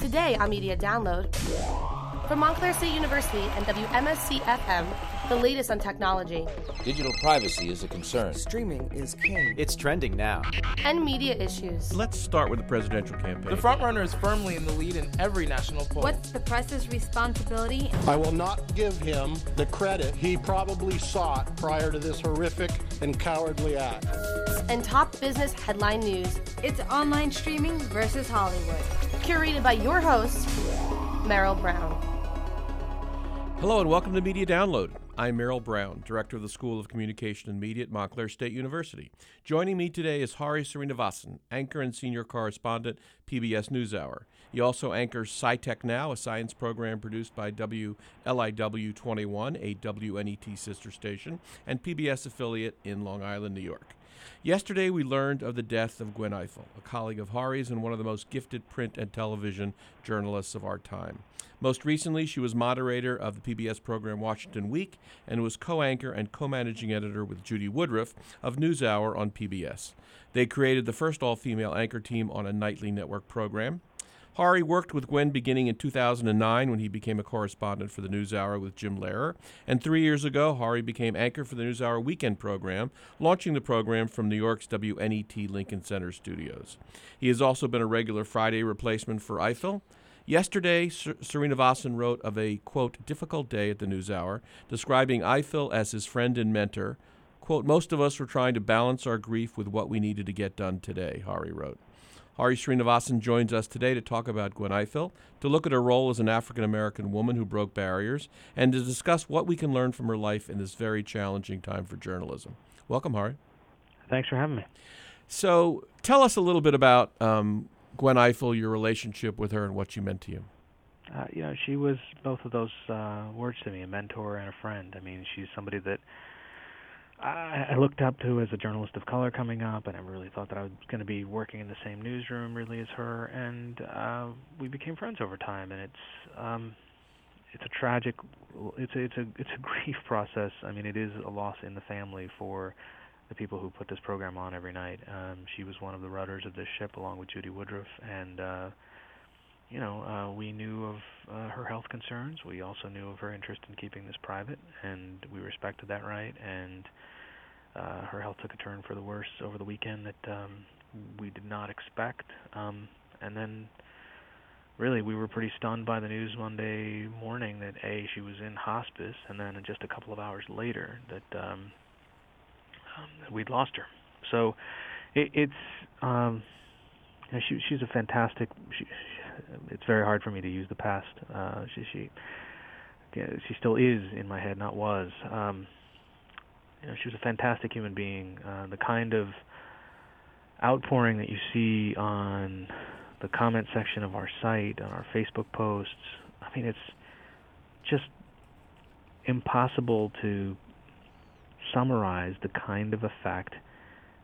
Today on Media Download, from Montclair State University and WMSC FM, the latest on technology. Digital privacy is a concern. Streaming is king. It's trending now. And media issues. Let's start with the presidential campaign. The frontrunner is firmly in the lead in every national poll. What's the press's responsibility? I will not give him the credit he probably sought prior to this horrific and cowardly act. And top business headline news. It's online streaming versus Hollywood. Curated by your host, Merrill Brown. Hello and welcome to Media Download. I'm Merrill Brown, Director of the School of Communication and Media at Montclair State University. Joining me today is Hari Sreenivasan, anchor and senior correspondent, PBS NewsHour. He also anchors SciTech Now, a science program produced by WLIW 21, a WNET sister station, and PBS affiliate in Long Island, New York. Yesterday, we learned of the death of Gwen Ifill, a colleague of Hari's and one of the most gifted print and television journalists of our time. Most recently, she was moderator of the PBS program Washington Week and was co anchor and co managing editor with Judy Woodruff of NewsHour on PBS. They created the first all female anchor team on a nightly network program. Hari worked with Gwen beginning in 2009 when he became a correspondent for the NewsHour with Jim Lehrer. And three years ago, Hari became anchor for the NewsHour weekend program, launching the program from New York's WNET Lincoln Center studios. He has also been a regular Friday replacement for Ifill. Yesterday, Ser- Sreenivasan wrote of a, quote, difficult day at the NewsHour, describing Ifill as his friend and mentor. Quote, most of us were trying to balance our grief with what we needed to get done today, Hari wrote. Hari Sreenivasan joins us today to talk about Gwen Ifill, to look at her role as an African American woman who broke barriers, and to discuss what we can learn from her life in this very challenging time for journalism. Welcome, Hari. Thanks for having me. So, tell us a little bit about um, Gwen Ifill, your relationship with her, and what she meant to you. Uh, you know, she was both of those uh, words to me, a mentor and a friend. I mean, she's somebody that I, I looked up to as a journalist of color coming up, and I really thought that I was going to be working in the same newsroom really as her. And uh, we became friends over time, and it's um, it's a tragic, it's a, it's a it's a grief process. I mean, it is a loss in the family for the people who put this program on every night. Um, she was one of the rudders of this ship, along with Judy Woodruff, and uh, you know, uh, we knew of uh, her health concerns. We also knew of her interest in keeping this private, and we respected that right. And uh, her health took a turn for the worse over the weekend that um, we did not expect. Um, and then, really, we were pretty stunned by the news Monday morning that a she was in hospice, and then just a couple of hours later that um, um, we'd lost her. So it, it's um, you know, she she's a fantastic. She, it's very hard for me to use the past. Uh, she she she still is in my head, not was. Um, you know, she was a fantastic human being. Uh, the kind of outpouring that you see on the comment section of our site, on our Facebook posts. I mean, it's just impossible to summarize the kind of effect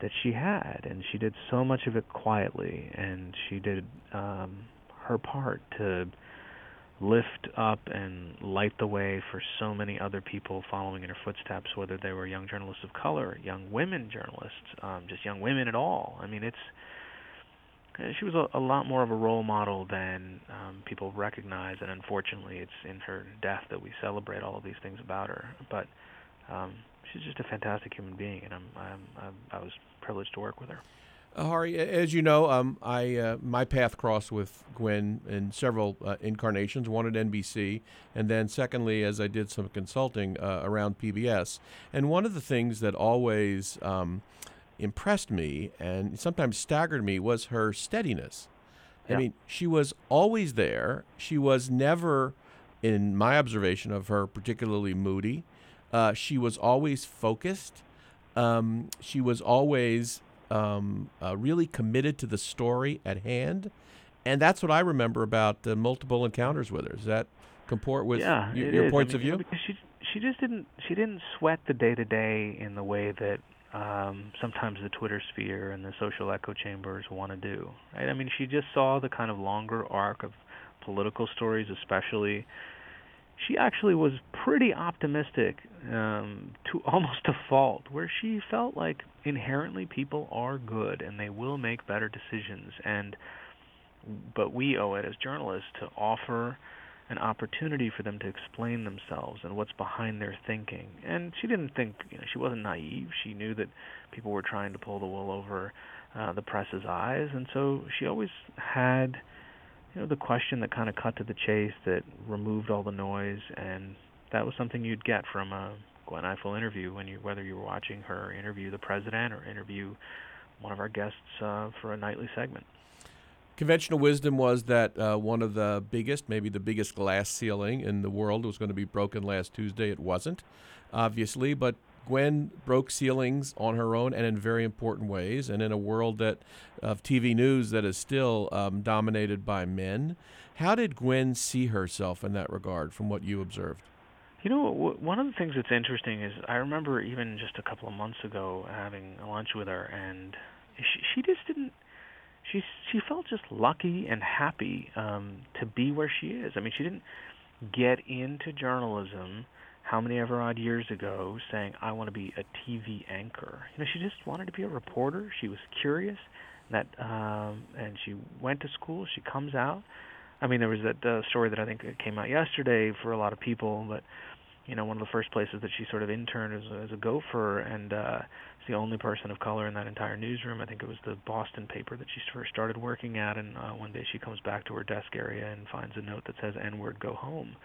that she had, and she did so much of it quietly, and she did um, her part to lift up and light the way for so many other people following in her footsteps, whether they were young journalists of color, young women journalists, um, just young women at all. I mean, it's she was a, a lot more of a role model than um, people recognize, and unfortunately, it's in her death that we celebrate all of these things about her. But um, she's just a fantastic human being, and I'm, I'm, I'm I was privileged to work with her. Hari, as you know, um, I uh, my path crossed with Gwen in several uh, incarnations. One at NBC, and then secondly, as I did some consulting uh, around PBS. And one of the things that always um, impressed me and sometimes staggered me was her steadiness. Yeah. I mean, she was always there. She was never, in my observation of her, particularly moody. Uh, she was always focused. Um, she was always um, uh, really committed to the story at hand, and that's what I remember about the multiple encounters with her. Does that comport with yeah, y- your is. points I mean, of view? Because she she just didn't she didn't sweat the day to day in the way that um, sometimes the Twitter sphere and the social echo chambers want to do. Right? I mean, she just saw the kind of longer arc of political stories, especially. She actually was pretty optimistic um, to almost a fault, where she felt like inherently people are good and they will make better decisions. And but we owe it as journalists to offer an opportunity for them to explain themselves and what's behind their thinking. And she didn't think, you know, she wasn't naive. She knew that people were trying to pull the wool over uh, the press's eyes, and so she always had, you know, the question that kind of cut to the chase, that removed all the noise, and that was something you'd get from a Gwen Ifill interview when you, whether you were watching her interview the president or interview one of our guests uh, for a nightly segment. Conventional wisdom was that uh, one of the biggest, maybe the biggest glass ceiling in the world was going to be broken last Tuesday. It wasn't, obviously, but Gwen broke ceilings on her own and in very important ways, and in a world that of TV news that is still um, dominated by men. How did Gwen see herself in that regard, from what you observed? You know, one of the things that's interesting is I remember even just a couple of months ago having lunch with her, and she, she just didn't she she felt just lucky and happy um, to be where she is. I mean, she didn't get into journalism how many ever odd years ago saying I want to be a TV anchor. You know, she just wanted to be a reporter. She was curious that um and she went to school. She comes out. I mean, there was that uh, story that I think came out yesterday for a lot of people, but you know, one of the first places that she sort of interned as a, as a gopher, and uh, the only person of color in that entire newsroom. I think it was the Boston paper that she first started working at, and uh, one day she comes back to her desk area and finds a note that says "N-word, go home,"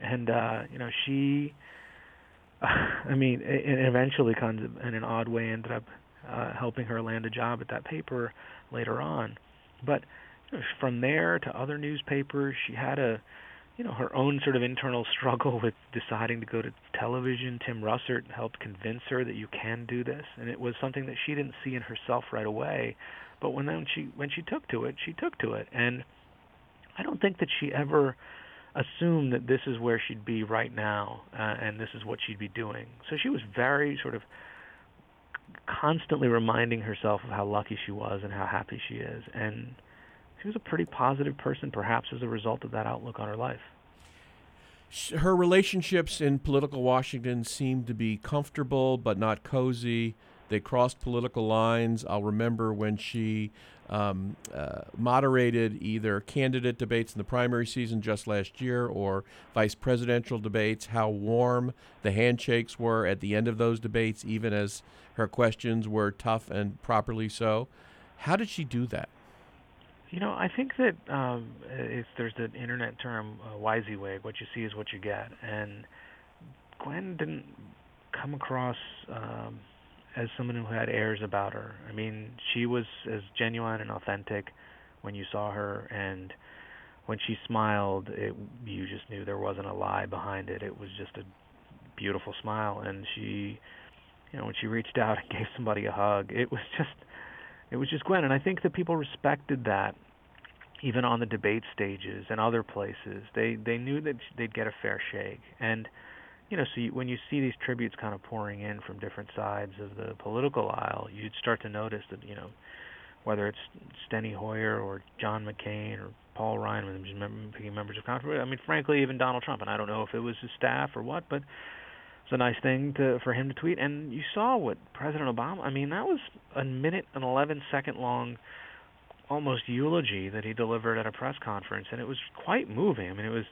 and uh, you know she. I mean, it eventually, kind of in an odd way, ended up uh, helping her land a job at that paper later on. But you know, from there to other newspapers, she had a you know her own sort of internal struggle with deciding to go to television. Tim Russert helped convince her that you can do this, and it was something that she didn't see in herself right away. But when then she when she took to it, she took to it, and I don't think that she ever assumed that this is where she'd be right now, uh, and this is what she'd be doing. So she was very sort of constantly reminding herself of how lucky she was and how happy she is, and she was a pretty positive person, perhaps as a result of that outlook on her life. Her relationships in political Washington seemed to be comfortable but not cozy. They crossed political lines. I'll remember when she um, uh, moderated either candidate debates in the primary season just last year or vice presidential debates, how warm the handshakes were at the end of those debates, even as her questions were tough and properly so. How did she do that? You know, I think that um, it's, there's an internet term uh, WYSIWYG. What you see is what you get, and Gwen didn't come across um, as someone who had airs about her. I mean, she was as genuine and authentic when you saw her, and when she smiled, it you just knew there wasn't a lie behind it. It was just a beautiful smile, and she, you know, when she reached out and gave somebody a hug, it was just it was just Gwen, and I think that people respected that even on the debate stages and other places. They they knew that they'd get a fair shake, and you know, so you, when you see these tributes kind of pouring in from different sides of the political aisle, you'd start to notice that you know, whether it's Steny Hoyer or John McCain or Paul Ryan, with just picking members of Congress. I mean, frankly, even Donald Trump, and I don't know if it was his staff or what, but it's a nice thing to for him to tweet. And you saw what President Obama. I mean, that was a minute and 11 second long almost eulogy that he delivered at a press conference, and it was quite moving. I mean, it was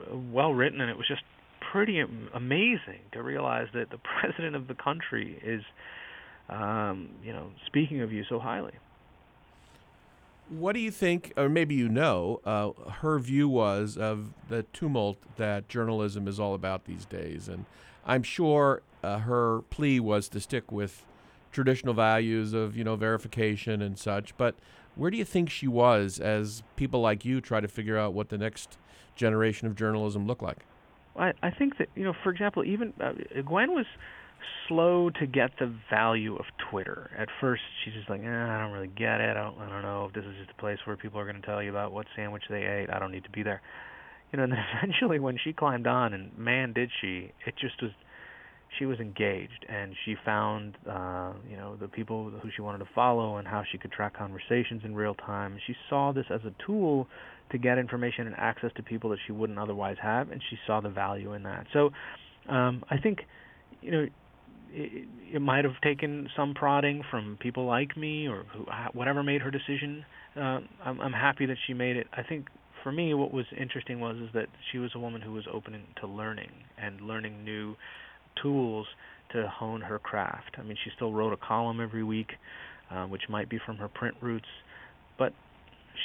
uh, well written, and it was just pretty amazing to realize that the president of the country is, um, you know, speaking of you so highly. What do you think, or maybe you know, uh, her view was of the tumult that journalism is all about these days? And I'm sure uh, her plea was to stick with traditional values of, you know, verification and such. But where do you think she was as people like you try to figure out what the next generation of journalism look like? I, I think that you know, for example, even uh, Gwen was slow to get the value of Twitter. At first, she's just like, eh, I don't really get it. I don't, I don't know if this is just a place where people are going to tell you about what sandwich they ate. I don't need to be there. You know, and then eventually, when she climbed on, and man, did she! It just was she was engaged and she found uh, you know the people who she wanted to follow and how she could track conversations in real time. She saw this as a tool to get information and access to people that she wouldn't otherwise have, and she saw the value in that. So um, I think you know it, it might have taken some prodding from people like me or who, whatever made her decision. Uh, I'm, I'm happy that she made it. I think for me, what was interesting was is that she was a woman who was open to learning and learning new tools to hone her craft. I mean, she still wrote a column every week, uh, which might be from her print roots, but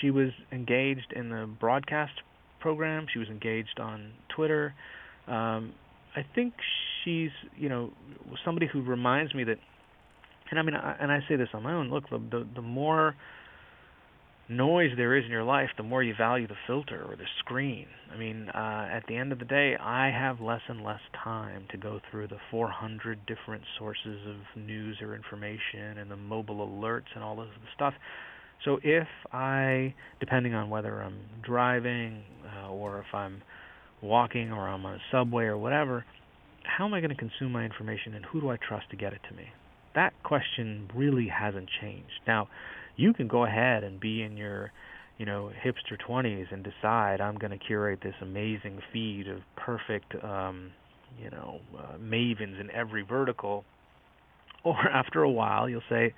she was engaged in the broadcast program. She was engaged on Twitter. Um, I think she's, you know, somebody who reminds me that, and I mean, I, and I say this on my own. Look, the the, the more noise there is in your life, the more you value the filter or the screen. I mean, uh, at the end of the day, I have less and less time to go through the 400 different sources of news or information and the mobile alerts and all this stuff. So if I, depending on whether I'm driving uh, or if I'm walking or I'm on a subway or whatever, how am I going to consume my information and who do I trust to get it to me? That question really hasn't changed. Now, you can go ahead and be in your you know hipster 20s and decide I'm going to curate this amazing feed of perfect um you know uh, mavens in every vertical or after a while you'll say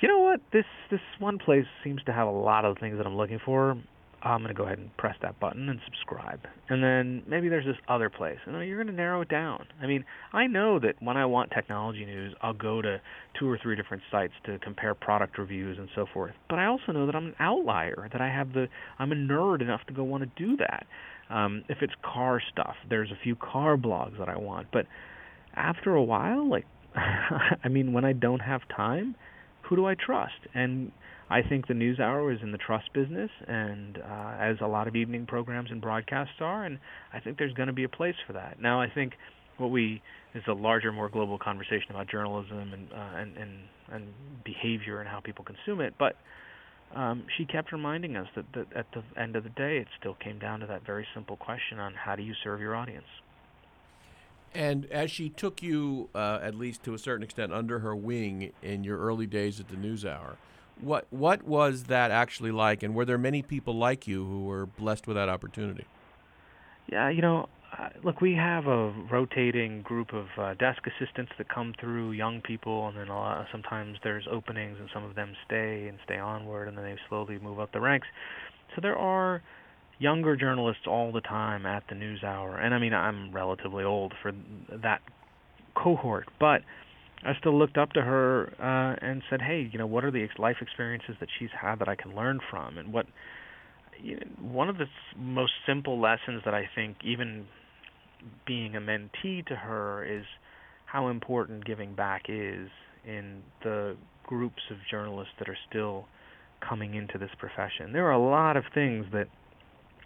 you know what? This this one place seems to have a lot of things that I'm looking for I'm going to go ahead and press that button and subscribe. And then maybe there's this other place. And you're going to narrow it down. I mean, I know that when I want technology news, I'll go to two or three different sites to compare product reviews and so forth. But I also know that I'm an outlier, that I have the I'm a nerd enough to go want to do that. Um, if it's car stuff, there's a few car blogs that I want. But after a while, like I mean, when I don't have time, who do I trust? And I think the news hour is in the trust business, and uh, as a lot of evening programs and broadcasts are, and I think there's going to be a place for that. Now, I think what we is a larger, more global conversation about journalism and uh, and, and and behavior and how people consume it, but. Um, she kept reminding us that, that at the end of the day, it still came down to that very simple question on how do you serve your audience. And as she took you, uh, at least to a certain extent, under her wing in your early days at the NewsHour, what what was that actually like, and were there many people like you who were blessed with that opportunity? Yeah, you know, uh, look, we have a rotating group of uh, desk assistants that come through, young people, and then a lot, sometimes there's openings, and some of them stay and stay onward, and then they slowly move up the ranks. So there are younger journalists all the time at the NewsHour, and I mean, I'm relatively old for that cohort, but I still looked up to her uh, and said, "Hey, you know, what are the life experiences that she's had that I can learn from?" And what you know, one of the most simple lessons that I think, even being a mentee to her, is how important giving back is in the groups of journalists that are still coming into this profession. There are a lot of things that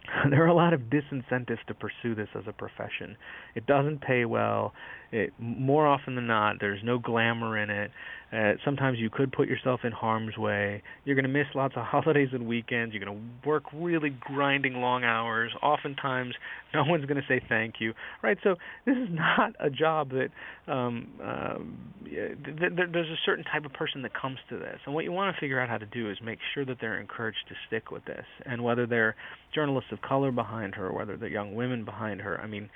there are a lot of disincentives to pursue this as a profession. It doesn't pay well. It more often than not, there's no glamour in it. Uh, sometimes you could put yourself in harm's way. You're going to miss lots of holidays and weekends. You're going to work really grinding long hours. Oftentimes, no one's going to say thank you. Right? So this is not a job that um, uh, th- th- there's a certain type of person that comes to this. And what you want to figure out how to do is make sure that they're encouraged to stick with this. And whether they're journalists of color behind her, whether they're young women behind her, I mean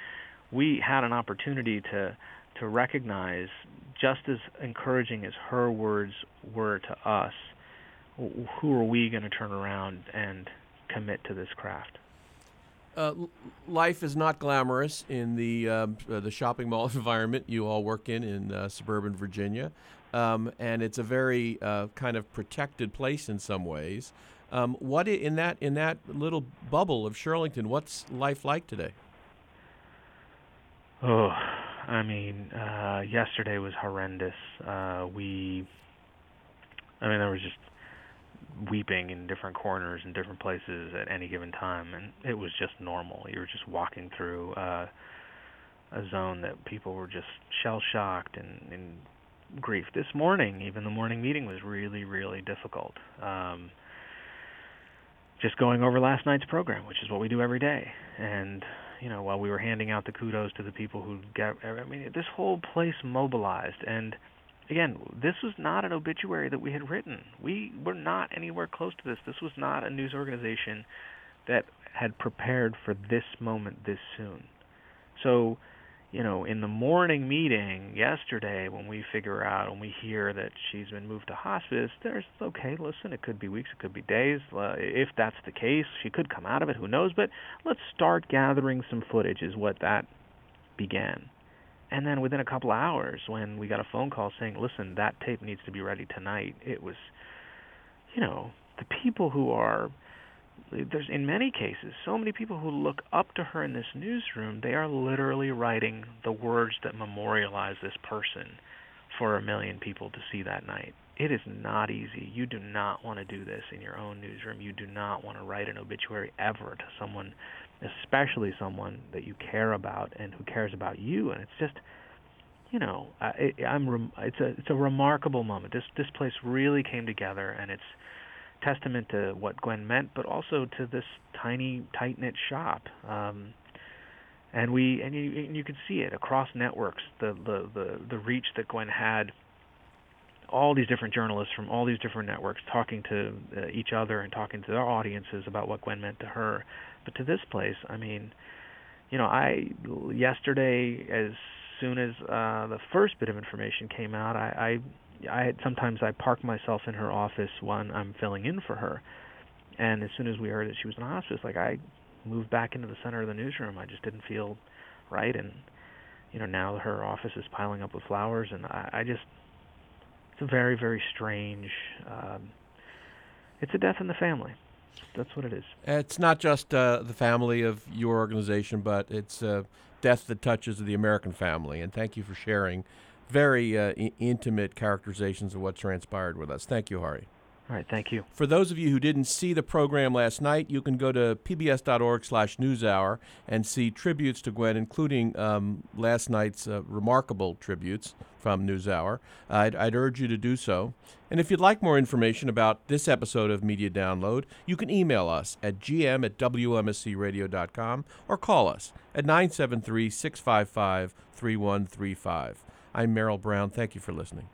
we had an opportunity to to recognize just as encouraging as her words were to us who are we going to turn around and commit to this craft uh, life is not glamorous in the uh, the shopping mall environment you all work in in uh, suburban Virginia, um, and it's a very uh, kind of protected place in some ways. Um, what in that in that little bubble of Shirlington? What's life like today? Oh, I mean, uh, yesterday was horrendous. Uh, we, I mean, there was just weeping in different corners and different places at any given time, and it was just normal. You were just walking through uh, a zone that people were just shell shocked and in grief. This morning, even the morning meeting was really, really difficult. Um, just going over last night's program, which is what we do every day, and you know, while we were handing out the kudos to the people who got, I mean, this whole place mobilized. And again, this was not an obituary that we had written. We were not anywhere close to this. This was not a news organization that had prepared for this moment this soon. So, you know, in the morning meeting yesterday, when we figure out, when we hear that she's been moved to hospice, there's okay. Listen, it could be weeks, it could be days. Uh, if that's the case, she could come out of it. Who knows? But let's start gathering some footage. Is what that began. And then within a couple of hours, when we got a phone call saying, "Listen, that tape needs to be ready tonight," it was, you know, the people who are there's in many cases so many people who look up to her in this newsroom they are literally writing the words that memorialize this person for a million people to see that night. It is not easy. You do not want to do this in your own newsroom. You do not want to write an obituary ever to someone especially someone that you care about and who cares about you and it's just you know I, i'm rem- it's a it's a remarkable moment this this place really came together and it's testament to what Gwen meant, but also to this tiny, tight knit shop. Um, and we and you and you could see it across networks the, the the the reach that Gwen had. All these different journalists from all these different networks talking to uh, each other and talking to their audiences about what Gwen meant to her. But to this place, I mean, you know, I yesterday as soon as uh, the first bit of information came out, I, I I had, sometimes I park myself in her office when I'm filling in for her. And as soon as we heard that she was in hospice, like I moved back into the center of the newsroom. I just didn't feel right, and you know now her office is piling up with flowers, and I, I just it's a very very strange. Um, it's a death in the family. That's what it is. It's not just uh, the family of your organization, but it's uh, death that touches the American family. And thank you for sharing very uh, I- intimate characterizations of what transpired with us. Thank you, Hari. All right, thank you. For those of you who didn't see the program last night, you can go to pbs.org/newshour and see tributes to Gwen, including um, last night's uh, remarkable tributes from NewsHour. I'd, I'd urge you to do so. And if you'd like more information about this episode of Media Download, you can email us at gm at wmscradio.com or call us at 973 655 3135. I'm Merrill Brown. Thank you for listening.